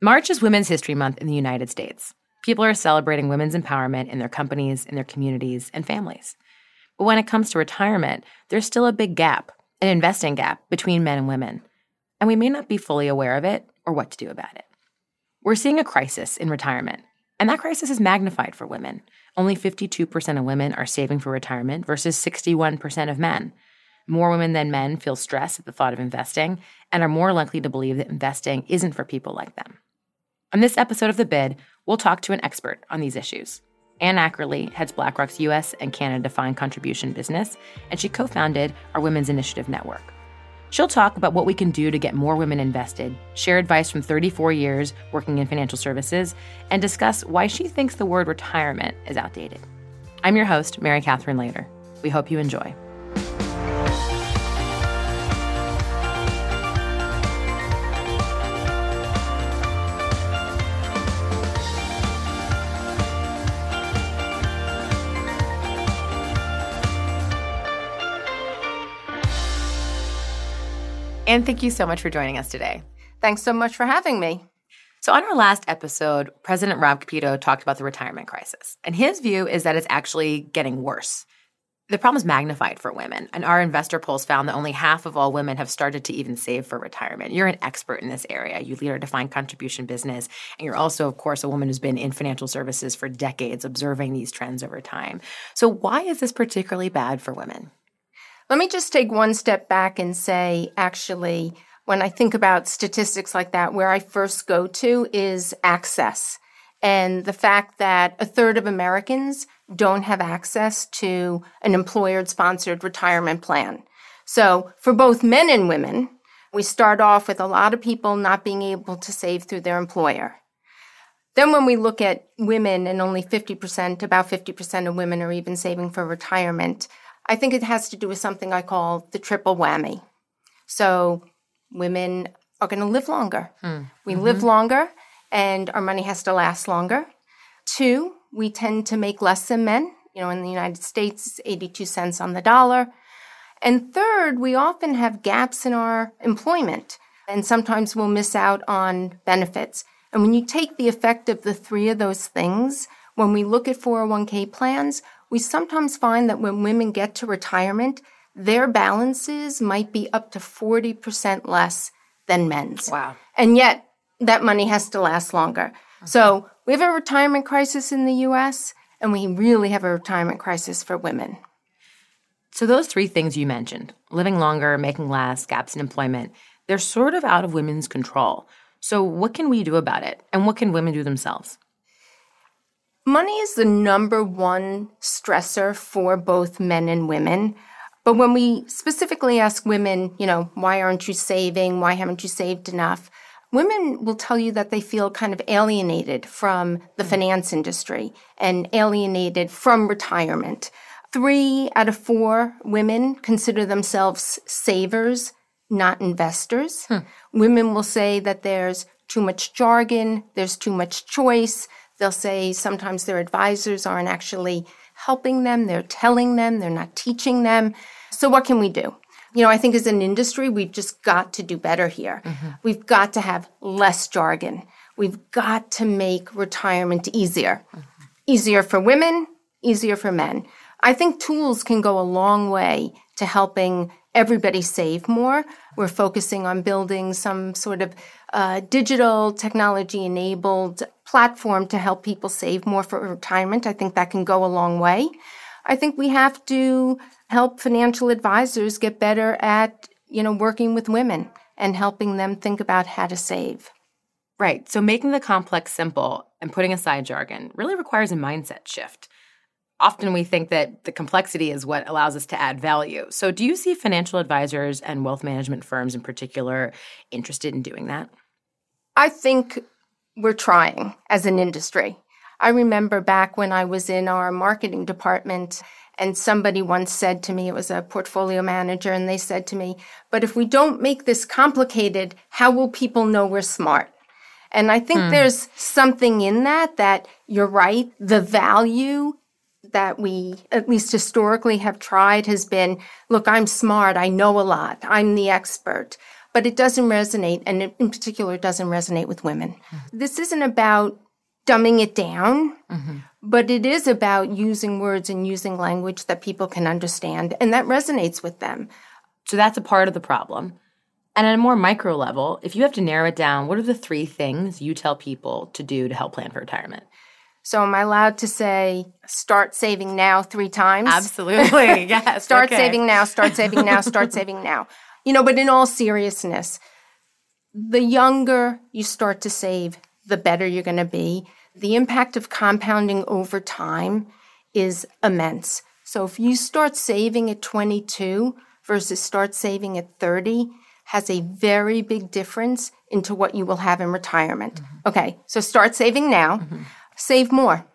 March is Women's History Month in the United States. People are celebrating women's empowerment in their companies, in their communities, and families. But when it comes to retirement, there's still a big gap, an investing gap between men and women. And we may not be fully aware of it or what to do about it. We're seeing a crisis in retirement, and that crisis is magnified for women. Only 52% of women are saving for retirement versus 61% of men. More women than men feel stress at the thought of investing and are more likely to believe that investing isn't for people like them. On this episode of The Bid, we'll talk to an expert on these issues. Anne Ackerley heads BlackRock's US and Canada defined contribution business, and she co founded our Women's Initiative Network. She'll talk about what we can do to get more women invested, share advice from 34 years working in financial services, and discuss why she thinks the word retirement is outdated. I'm your host, Mary Catherine Lader. We hope you enjoy. And thank you so much for joining us today. Thanks so much for having me. So, on our last episode, President Rob Kapito talked about the retirement crisis, and his view is that it's actually getting worse. The problem is magnified for women, and our investor polls found that only half of all women have started to even save for retirement. You're an expert in this area. You lead our defined contribution business, and you're also, of course, a woman who's been in financial services for decades, observing these trends over time. So, why is this particularly bad for women? Let me just take one step back and say, actually, when I think about statistics like that, where I first go to is access. And the fact that a third of Americans don't have access to an employer sponsored retirement plan. So for both men and women, we start off with a lot of people not being able to save through their employer. Then when we look at women and only 50%, about 50% of women are even saving for retirement, I think it has to do with something I call the triple whammy. So women are going to live longer. Hmm. We mm-hmm. live longer and our money has to last longer. Two, we tend to make less than men. You know, in the United States, it's 82 cents on the dollar. And third, we often have gaps in our employment and sometimes we'll miss out on benefits. And when you take the effect of the three of those things, when we look at 401k plans, we sometimes find that when women get to retirement, their balances might be up to 40% less than men's. Wow. And yet that money has to last longer. Okay. So we have a retirement crisis in the US, and we really have a retirement crisis for women. So, those three things you mentioned living longer, making less, gaps in employment they're sort of out of women's control. So, what can we do about it? And what can women do themselves? Money is the number one stressor for both men and women. But when we specifically ask women, you know, why aren't you saving? Why haven't you saved enough? Women will tell you that they feel kind of alienated from the finance industry and alienated from retirement. Three out of four women consider themselves savers, not investors. Hmm. Women will say that there's too much jargon, there's too much choice, They'll say sometimes their advisors aren't actually helping them, they're telling them, they're not teaching them. So, what can we do? You know, I think as an industry, we've just got to do better here. Mm-hmm. We've got to have less jargon. We've got to make retirement easier. Mm-hmm. Easier for women, easier for men. I think tools can go a long way to helping everybody save more. We're focusing on building some sort of uh, digital technology enabled platform to help people save more for retirement. I think that can go a long way. I think we have to help financial advisors get better at, you know, working with women and helping them think about how to save. Right. So making the complex simple and putting aside jargon really requires a mindset shift. Often we think that the complexity is what allows us to add value. So, do you see financial advisors and wealth management firms in particular interested in doing that? I think we're trying as an industry. I remember back when I was in our marketing department and somebody once said to me, it was a portfolio manager, and they said to me, but if we don't make this complicated, how will people know we're smart? And I think hmm. there's something in that, that you're right. The value that we, at least historically, have tried has been look, I'm smart. I know a lot. I'm the expert. But it doesn't resonate, and it, in particular, it doesn't resonate with women. Mm-hmm. This isn't about dumbing it down, mm-hmm. but it is about using words and using language that people can understand, and that resonates with them. So that's a part of the problem. And at a more micro level, if you have to narrow it down, what are the three things you tell people to do to help plan for retirement? So am I allowed to say start saving now three times? Absolutely. Yes. start okay. saving now, start saving now, start saving now. You know, but in all seriousness, the younger you start to save, the better you're going to be. The impact of compounding over time is immense. So if you start saving at 22 versus start saving at 30, has a very big difference into what you will have in retirement. Mm-hmm. Okay, so start saving now. Mm-hmm save more.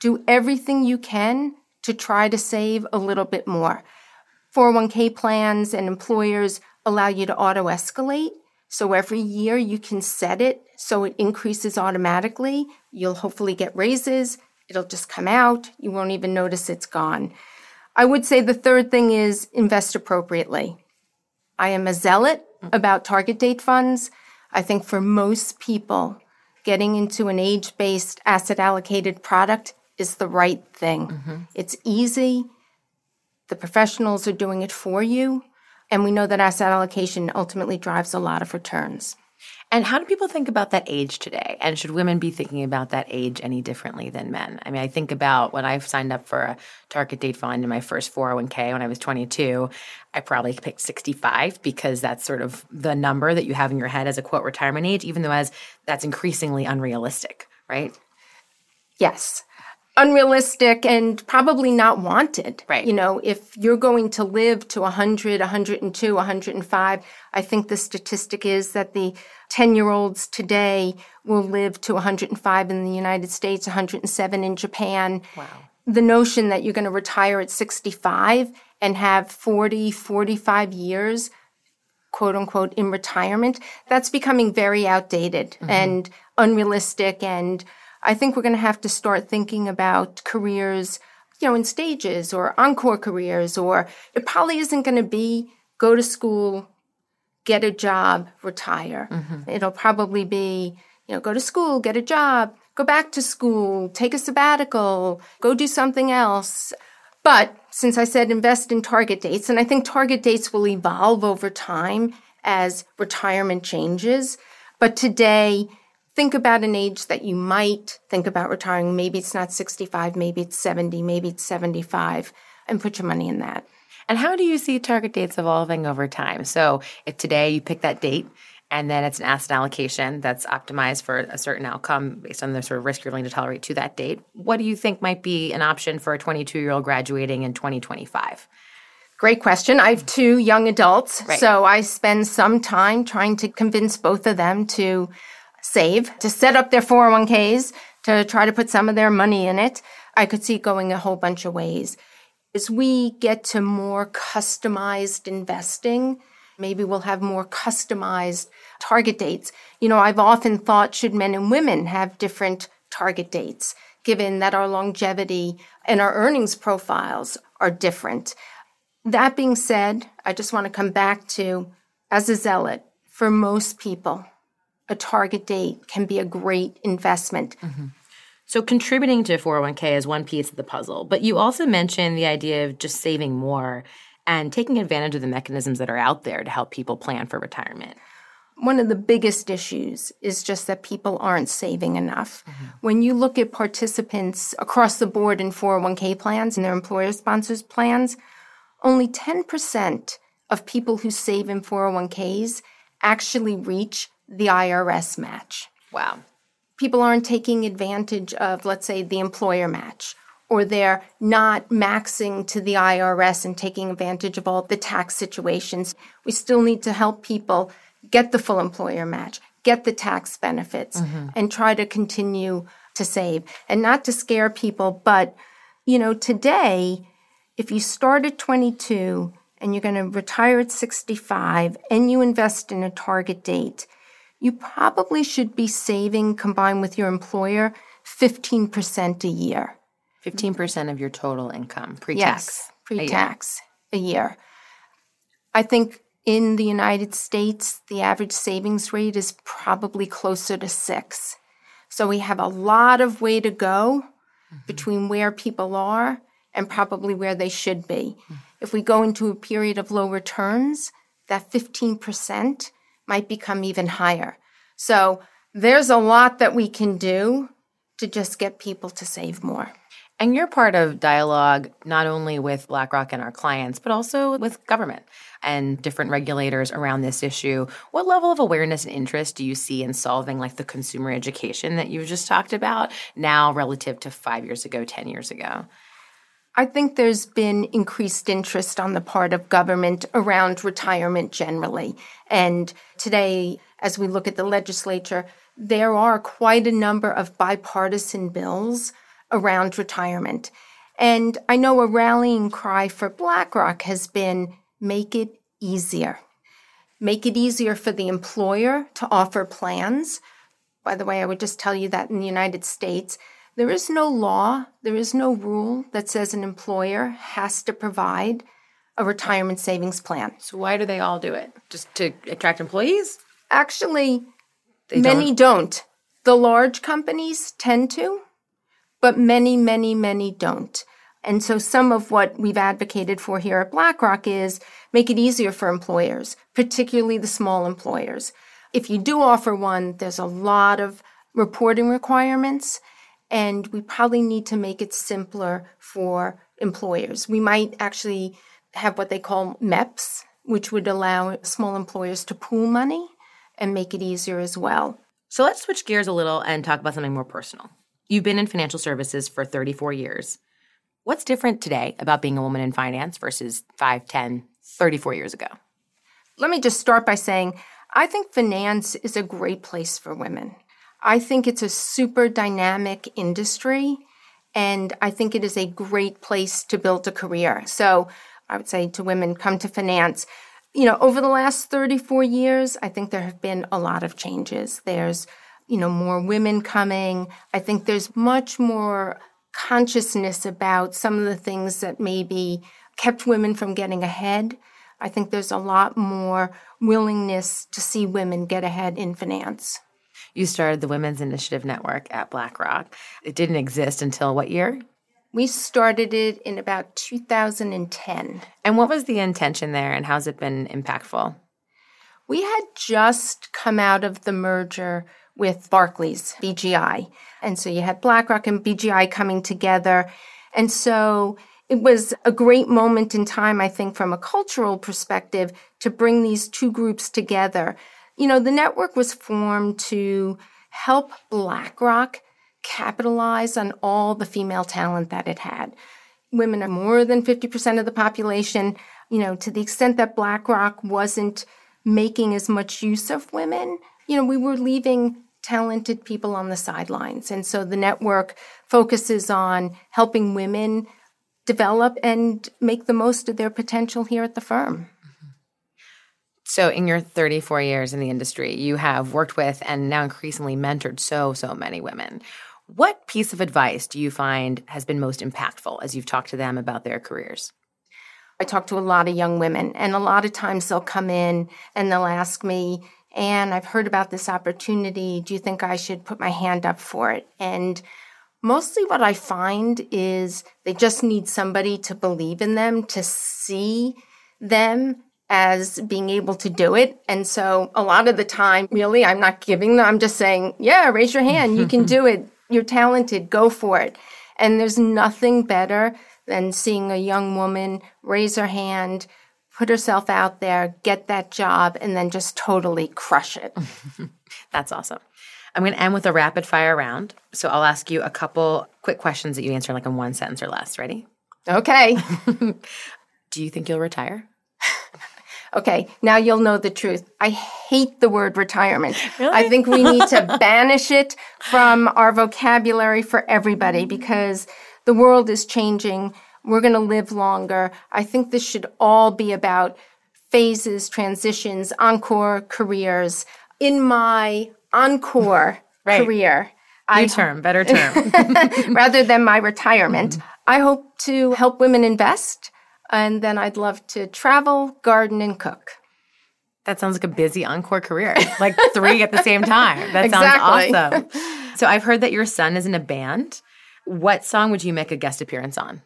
Do everything you can to try to save a little bit more. 401k plans and employers allow you to auto escalate. So every year you can set it so it increases automatically. You'll hopefully get raises. It'll just come out. You won't even notice it's gone. I would say the third thing is invest appropriately. I am a zealot about target date funds. I think for most people, getting into an age based asset allocated product is the right thing. Mm-hmm. It's easy. The professionals are doing it for you. And we know that asset allocation ultimately drives a lot of returns. And how do people think about that age today? And should women be thinking about that age any differently than men? I mean, I think about when I signed up for a target date fund in my first 401k when I was 22, I probably picked 65 because that's sort of the number that you have in your head as a quote retirement age, even though as that's increasingly unrealistic, right? Yes unrealistic and probably not wanted. Right. You know, if you're going to live to 100, 102, 105, I think the statistic is that the 10 year olds today will live to 105 in the United States, 107 in Japan. Wow. The notion that you're going to retire at 65 and have 40, 45 years, quote unquote, in retirement, that's becoming very outdated mm-hmm. and unrealistic. And I think we're going to have to start thinking about careers, you know, in stages or encore careers, or it probably isn't going to be go to school, get a job, retire. Mm-hmm. It'll probably be, you know, go to school, get a job, go back to school, take a sabbatical, go do something else. But since I said invest in target dates, and I think target dates will evolve over time as retirement changes. But today, think about an age that you might think about retiring. Maybe it's not 65, maybe it's 70, maybe it's 75, and put your money in that. And how do you see target dates evolving over time? So if today you pick that date and then it's an asset allocation that's optimized for a certain outcome based on the sort of risk you're willing to tolerate to that date, what do you think might be an option for a 22 year old graduating in 2025? Great question. I have two young adults, right. so I spend some time trying to convince both of them to save, to set up their 401ks, to try to put some of their money in it. I could see going a whole bunch of ways as we get to more customized investing, maybe we'll have more customized target dates. You know, I've often thought should men and women have different target dates, given that our longevity and our earnings profiles are different. That being said, I just want to come back to as a zealot, for most people, a target date can be a great investment. Mm-hmm. So contributing to 401k is one piece of the puzzle, but you also mentioned the idea of just saving more and taking advantage of the mechanisms that are out there to help people plan for retirement. One of the biggest issues is just that people aren't saving enough. Mm-hmm. When you look at participants across the board in 401k plans and their employer sponsors plans, only 10% of people who save in 401ks actually reach the IRS match. Wow people aren't taking advantage of, let's say, the employer match, or they're not maxing to the IRS and taking advantage of all the tax situations. We still need to help people get the full employer match, get the tax benefits, mm-hmm. and try to continue to save. And not to scare people, but, you know, today, if you start at 22 and you're going to retire at 65 and you invest in a target date, you probably should be saving combined with your employer 15% a year. 15% of your total income pre tax? Yes, pre tax a, a year. I think In the United States, the average savings rate is probably closer to six. So we have a lot of way to go mm-hmm. between where people are and probably where they should be. Mm-hmm. If we go into a period of low returns, that 15% might become even higher. So there's a lot that we can do to just get people to save more. And you're part of dialogue not only with BlackRock and our clients, but also with government and different regulators around this issue. What level of awareness and interest do you see in solving like the consumer education that you just talked about now relative to five years ago, 10 years ago? I think there's been increased interest on the part of government around retirement generally. And today, as we look at the legislature, there are quite a number of bipartisan bills around retirement. And I know a rallying cry for BlackRock has been make it easier. Make it easier for the employer to offer plans. By the way, I would just tell you that in the United States, there is no law, there is no rule that says an employer has to provide a retirement savings plan. So, why do they all do it? Just to attract employees? Actually, they many don't. don't. The large companies tend to, but many, many, many don't. And so, some of what we've advocated for here at BlackRock is make it easier for employers, particularly the small employers. If you do offer one, there's a lot of reporting requirements and we probably need to make it simpler for employers. We might actually have what they call MEPs, which would allow small employers to pool money and make it easier as well. So let's switch gears a little and talk about something more personal. You've been in financial services for 34 years. What's different today about being a woman in finance versus 5, 10, 34 years ago? Let me just start by saying I think finance is a great place for women. I think it's a super dynamic industry, and I think it is a great place to build a career. So I would say to women, come to finance. You know, over the last 34 years, I think there have been a lot of changes. There's, you know, more women coming. I think there's much more consciousness about some of the things that maybe kept women from getting ahead. I think there's a lot more willingness to see women get ahead in finance. You started the Women's Initiative Network at BlackRock. It didn't exist until what year? We started it in about 2010. And what was the intention there, and how's it been impactful? We had just come out of the merger with Barclays, BGI. And so you had BlackRock and BGI coming together. And so it was a great moment in time, I think, from a cultural perspective, to bring these two groups together you know, the network was formed to help BlackRock capitalize on all the female talent that it had. Women are more than 50% of the population. You know, to the extent that BlackRock wasn't making as much use of women, you know, we were leaving talented people on the sidelines. And so the network focuses on helping women develop and make the most of their potential here at the firm. So, in your 34 years in the industry, you have worked with and now increasingly mentored so, so many women. What piece of advice do you find has been most impactful as you've talked to them about their careers? I talk to a lot of young women, and a lot of times they'll come in and they'll ask me, and I've heard about this opportunity. Do you think I should put my hand up for it? And mostly what I find is they just need somebody to believe in them, to see them as being able to do it. And so a lot of the time, really, I'm not giving them, I'm just saying, yeah, raise your hand. You can do it. You're talented. Go for it. And there's nothing better than seeing a young woman raise her hand, put herself out there, get that job, and then just totally crush it. That's awesome. I'm going to end with a rapid fire round. So I'll ask you a couple quick questions that you answer like in one sentence or less. Ready? Okay. Do you think you'll retire? Okay, now you'll know the truth. I hate the word retirement. Really? I think we need to banish it from our vocabulary for everybody because the world is changing. We're going to live longer. I think this should all be about phases, transitions, encore careers. In my encore right. career, New I, term, better term. rather than my retirement, mm-hmm. I hope to help women invest and then I'd love to travel, garden, and cook. That sounds like a busy encore career, like three at the same time. That Exactly. sounds awesome. So I've heard that your son is in a band. What song would you make a guest appearance on?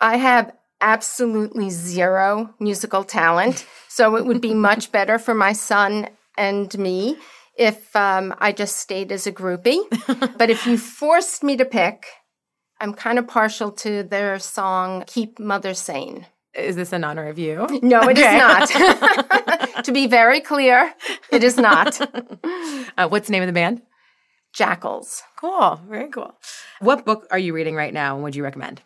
I have absolutely zero musical talent, so it would be much better for my son and me if um, I just stayed as a groupie. but if you forced me to pick, I'm kind of partial to their song "Keep Mother Sane." Is this in honor of you? No, it is Okay. not. to be very clear, it is not. Uh, what's the name of the band? Jackals. Cool. Very cool. What book are you reading right now and would you recommend?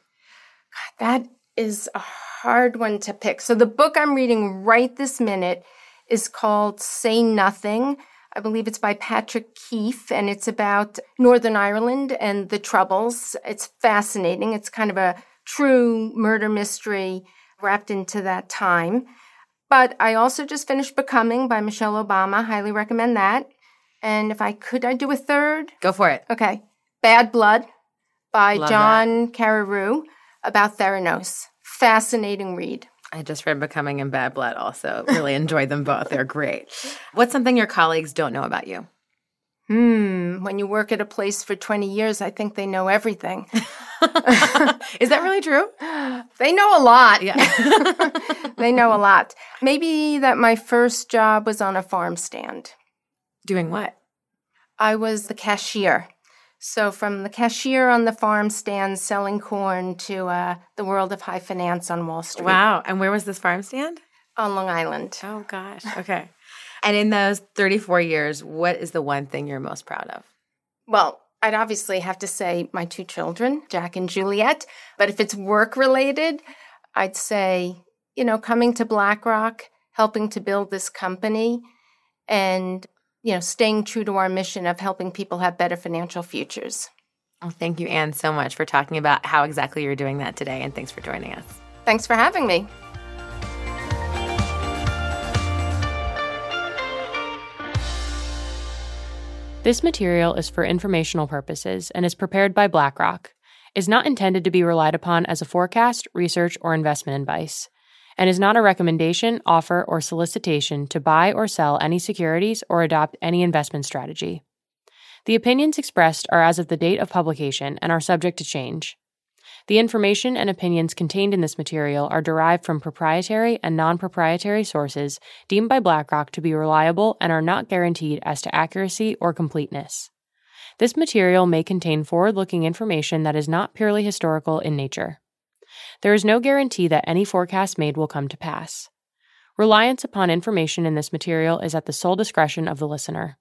That is a hard one to pick. So the book I'm reading right this minute is called Say Nothing. I believe it's by Patrick Keefe and it's about Northern Ireland and the Troubles. It's fascinating. It's kind of a true murder mystery wrapped into that time. But I also just finished Becoming by Michelle Obama. Highly recommend that. And if I could, I'd do a third. Go for it. Okay. Bad Blood by Love John Carreyrou about Theranos. Fascinating read. I just read Becoming and Bad Blood also. Really enjoyed them both. They're great. What's something your colleagues don't know about you? Hmm. When you work at a place for 20 years, I think they know everything. Is that really true? They know a lot. Yeah. They know a lot. Maybe that my first job was on a farm stand. Doing what? I was the cashier. So, from the cashier on the farm stand selling corn to uh, the world of high finance on Wall Street Wow. And where was this farm stand? on Long Island. Oh, gosh. Okay. And in those 34 years, what is the one thing you're most proud of? Well, I'd obviously have to say my two children, Jack and Juliet. But if it's work related, I'd say, you know, coming to BlackRock, helping to build this company, and, you know, staying true to our mission of helping people have better financial futures. Well, thank you, Anne, so much for talking about how exactly you're doing that today. And thanks for joining us. Thanks for having me. This material is for informational purposes and is prepared by BlackRock, is not intended to be relied upon as a forecast, research, or investment advice, and is not a recommendation, offer, or solicitation to buy or sell any securities or adopt any investment strategy. The opinions expressed are as of the date of publication and are subject to change. The information and opinions contained in this material are derived from proprietary and non proprietary sources deemed by BlackRock to be reliable and are not guaranteed as to accuracy or completeness. This material may contain forward looking information that is not purely historical in nature. There is no guarantee that any forecast made will come to pass. Reliance upon information in this material is at the sole discretion of the listener.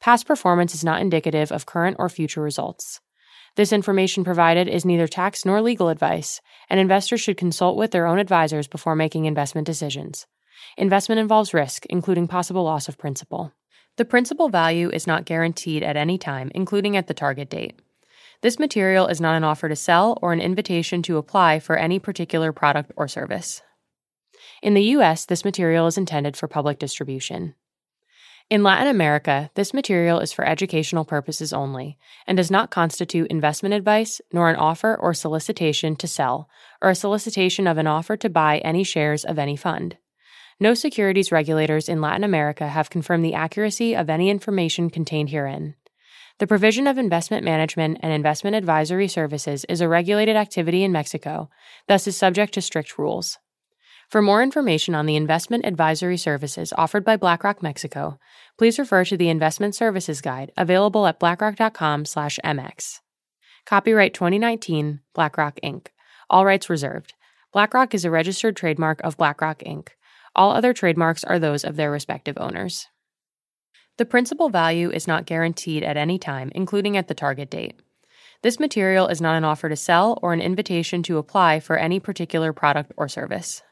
Past performance is not indicative of current or future results. This information provided is neither tax nor legal advice, and investors should consult with their own advisors before making investment decisions. Investment involves risk, including possible loss of principal. The principal value is not guaranteed at any time, including at the target date. This material is not an offer to sell or an invitation to apply for any particular product or service. In the U.S., this material is intended for public distribution. In Latin America, this material is for educational purposes only and does not constitute investment advice nor an offer or solicitation to sell or a solicitation of an offer to buy any shares of any fund. No securities regulators in Latin America have confirmed the accuracy of any information contained herein. The provision of investment management and investment advisory services is a regulated activity in Mexico, thus is subject to strict rules. For more information on the investment advisory services offered by BlackRock Mexico, please refer to the Investment Services Guide available at blackrock.com/mx. Copyright 2019 BlackRock Inc. All rights reserved. BlackRock is a registered trademark of BlackRock Inc. All other trademarks are those of their respective owners. The principal value is not guaranteed at any time, including at the target date. This material is not an offer to sell or an invitation to apply for any particular product or service.